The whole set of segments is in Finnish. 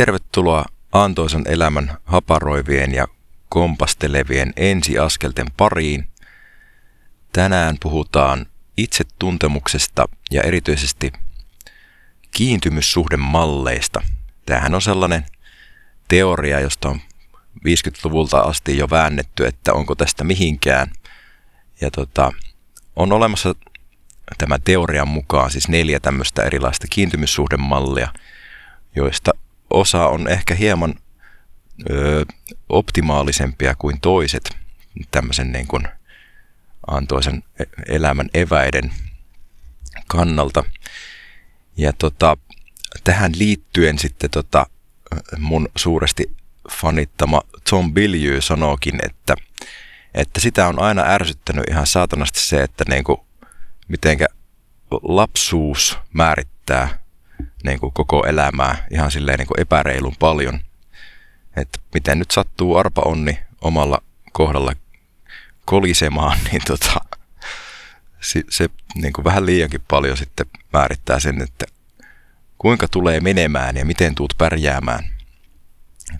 Tervetuloa antoisan elämän haparoivien ja kompastelevien ensiaskelten pariin. Tänään puhutaan itsetuntemuksesta ja erityisesti kiintymyssuhdemalleista. Tämähän on sellainen teoria, josta on 50-luvulta asti jo väännetty, että onko tästä mihinkään. Ja tota, on olemassa tämän teorian mukaan siis neljä tämmöistä erilaista kiintymyssuhdemallia, joista osa on ehkä hieman ö, optimaalisempia kuin toiset tämmöisen niin kuin antoisen e-, elämän eväiden kannalta. Ja tota, tähän liittyen sitten tota, mun suuresti fanittama Tom Billy sanookin, että, että sitä on aina ärsyttänyt ihan saatanasti se, että niin kuin, mitenkä lapsuus määrittää niin kuin koko elämää ihan silleen niin kuin epäreilun paljon. Että miten nyt sattuu arpa onni omalla kohdalla kolisemaan, niin tota, se, se niin kuin vähän liiankin paljon sitten määrittää sen, että kuinka tulee menemään ja miten tuut pärjäämään.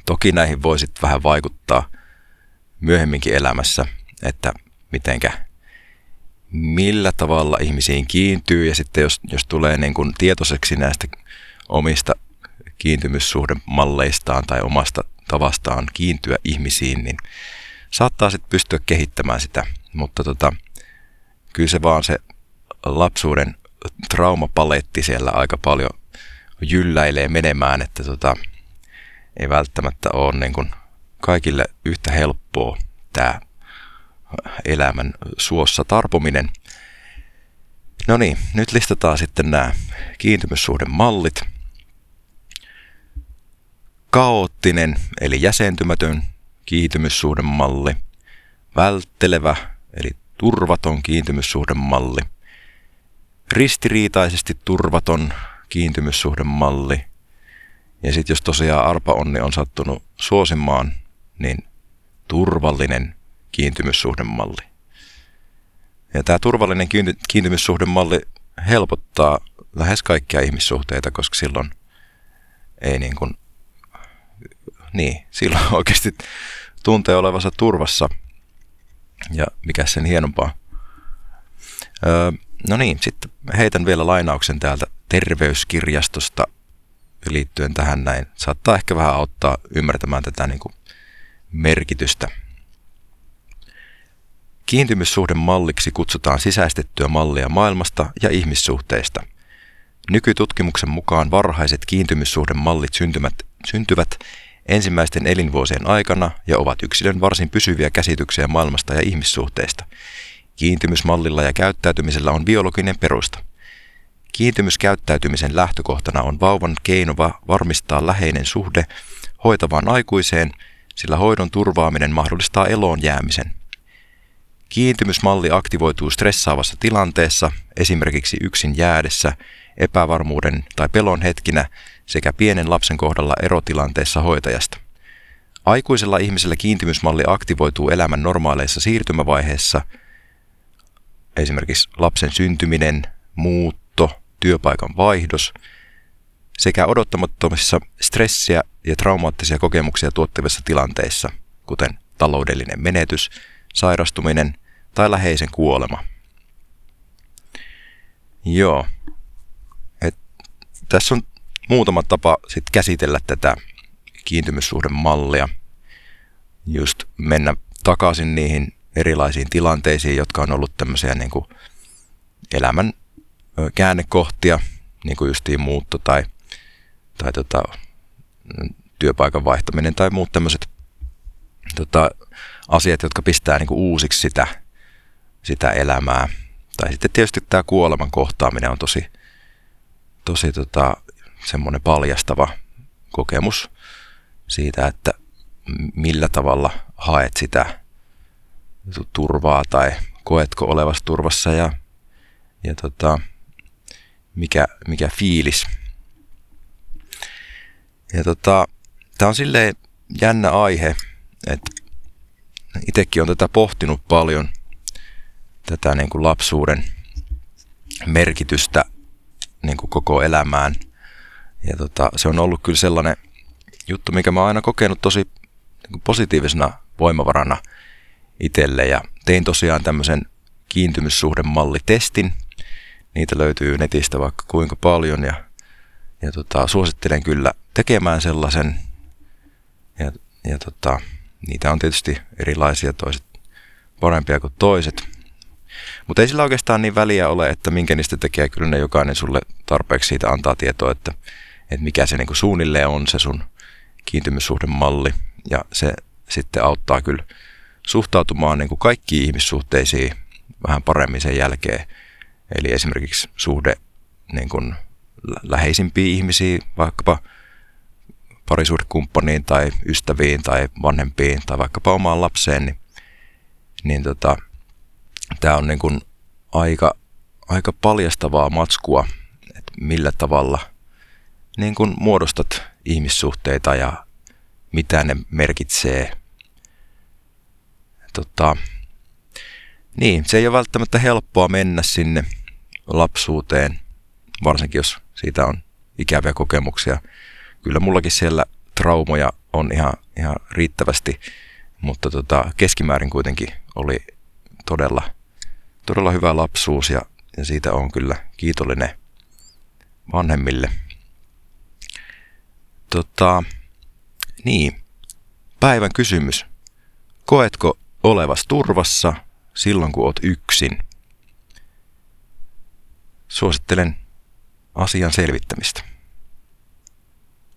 Toki näihin voisit vähän vaikuttaa myöhemminkin elämässä, että mitenkä, millä tavalla ihmisiin kiintyy ja sitten jos, jos tulee niin kuin tietoiseksi näistä omista kiintymyssuhdemalleistaan tai omasta tavastaan kiintyä ihmisiin, niin saattaa sitten pystyä kehittämään sitä, mutta tota, kyllä se vaan se lapsuuden traumapaletti siellä aika paljon jylläilee menemään, että tota, ei välttämättä ole niin kuin kaikille yhtä helppoa tämä elämän suossa tarpominen. No niin, nyt listataan sitten nämä kiintymyssuhdemallit. Kaoottinen eli jäsentymätön kiintymyssuhdemalli. Välttelevä eli turvaton kiintymyssuhdemalli. Ristiriitaisesti turvaton kiintymyssuhdemalli. Ja sitten jos tosiaan arpa onni on sattunut suosimaan, niin turvallinen kiintymyssuhdemalli. Ja tämä turvallinen kiintymyssuhdemalli helpottaa lähes kaikkia ihmissuhteita, koska silloin ei niin kuin, niin, silloin oikeasti tuntee olevansa turvassa. Ja mikä sen hienompaa. Öö, no niin, sitten heitän vielä lainauksen täältä terveyskirjastosta liittyen tähän näin. Saattaa ehkä vähän auttaa ymmärtämään tätä niin kuin merkitystä. Kiintymyssuhdemalliksi kutsutaan sisäistettyä mallia maailmasta ja ihmissuhteista. Nykytutkimuksen mukaan varhaiset kiintymyssuhdemallit syntymät, syntyvät ensimmäisten elinvuosien aikana ja ovat yksilön varsin pysyviä käsityksiä maailmasta ja ihmissuhteista. Kiintymysmallilla ja käyttäytymisellä on biologinen perusta. Kiintymyskäyttäytymisen lähtökohtana on vauvan keinova varmistaa läheinen suhde hoitavaan aikuiseen, sillä hoidon turvaaminen mahdollistaa eloon jäämisen. Kiintymysmalli aktivoituu stressaavassa tilanteessa, esimerkiksi yksin jäädessä, epävarmuuden tai pelon hetkinä sekä pienen lapsen kohdalla erotilanteessa hoitajasta. Aikuisella ihmisellä kiintymysmalli aktivoituu elämän normaaleissa siirtymävaiheissa, esimerkiksi lapsen syntyminen, muutto, työpaikan vaihdos, sekä odottamattomissa stressiä ja traumaattisia kokemuksia tuottavissa tilanteissa, kuten taloudellinen menetys, sairastuminen tai läheisen kuolema. Joo. Et tässä on muutama tapa sit käsitellä tätä kiintymyssuhdemallia. Just mennä takaisin niihin erilaisiin tilanteisiin, jotka on ollut tämmöisiä niin kuin elämän käännekohtia, niin kuin justiin muutto tai, tai tota, työpaikan vaihtaminen tai muut tämmöiset tota, asiat, jotka pistää niin kuin uusiksi sitä, sitä elämää. Tai sitten tietysti tämä kuoleman kohtaaminen on tosi, tosi tota, semmoinen paljastava kokemus siitä, että millä tavalla haet sitä turvaa tai koetko olevassa turvassa ja, ja tota, mikä, mikä fiilis. Ja tota, tämä on silleen jännä aihe, että itsekin on tätä pohtinut paljon, tätä niin kuin lapsuuden merkitystä niin kuin koko elämään. Ja tota, se on ollut kyllä sellainen juttu, mikä mä oon aina kokenut tosi niin positiivisena voimavarana itselle. Ja tein tosiaan tämmöisen kiintymyssuhdemallitestin. Niitä löytyy netistä vaikka kuinka paljon ja, ja tota, suosittelen kyllä tekemään sellaisen. Ja, ja tota, niitä on tietysti erilaisia, toiset parempia kuin toiset. Mutta ei sillä oikeastaan niin väliä ole, että minkä niistä tekee. Kyllä ne jokainen sulle tarpeeksi siitä antaa tietoa, että, että mikä se niinku suunnilleen on se sun kiintymyssuhdemalli. Ja se sitten auttaa kyllä suhtautumaan niin kuin kaikkiin ihmissuhteisiin vähän paremmin sen jälkeen. Eli esimerkiksi suhde niin kuin läheisimpiin ihmisiin, vaikkapa parisuhdekumppaniin tai ystäviin tai vanhempiin tai vaikkapa omaan lapseen, niin, niin tota, tämä on niin kuin aika, aika paljastavaa matskua, että millä tavalla niin kuin muodostat ihmissuhteita ja mitä ne merkitsee. Tota, niin, se ei ole välttämättä helppoa mennä sinne lapsuuteen, varsinkin jos siitä on ikäviä kokemuksia. Kyllä mullakin siellä traumoja on ihan, ihan riittävästi, mutta tota, keskimäärin kuitenkin oli todella, todella hyvä lapsuus ja, ja siitä on kyllä kiitollinen vanhemmille. Tota, niin, päivän kysymys. Koetko olevas turvassa silloin, kun oot yksin? Suosittelen asian selvittämistä.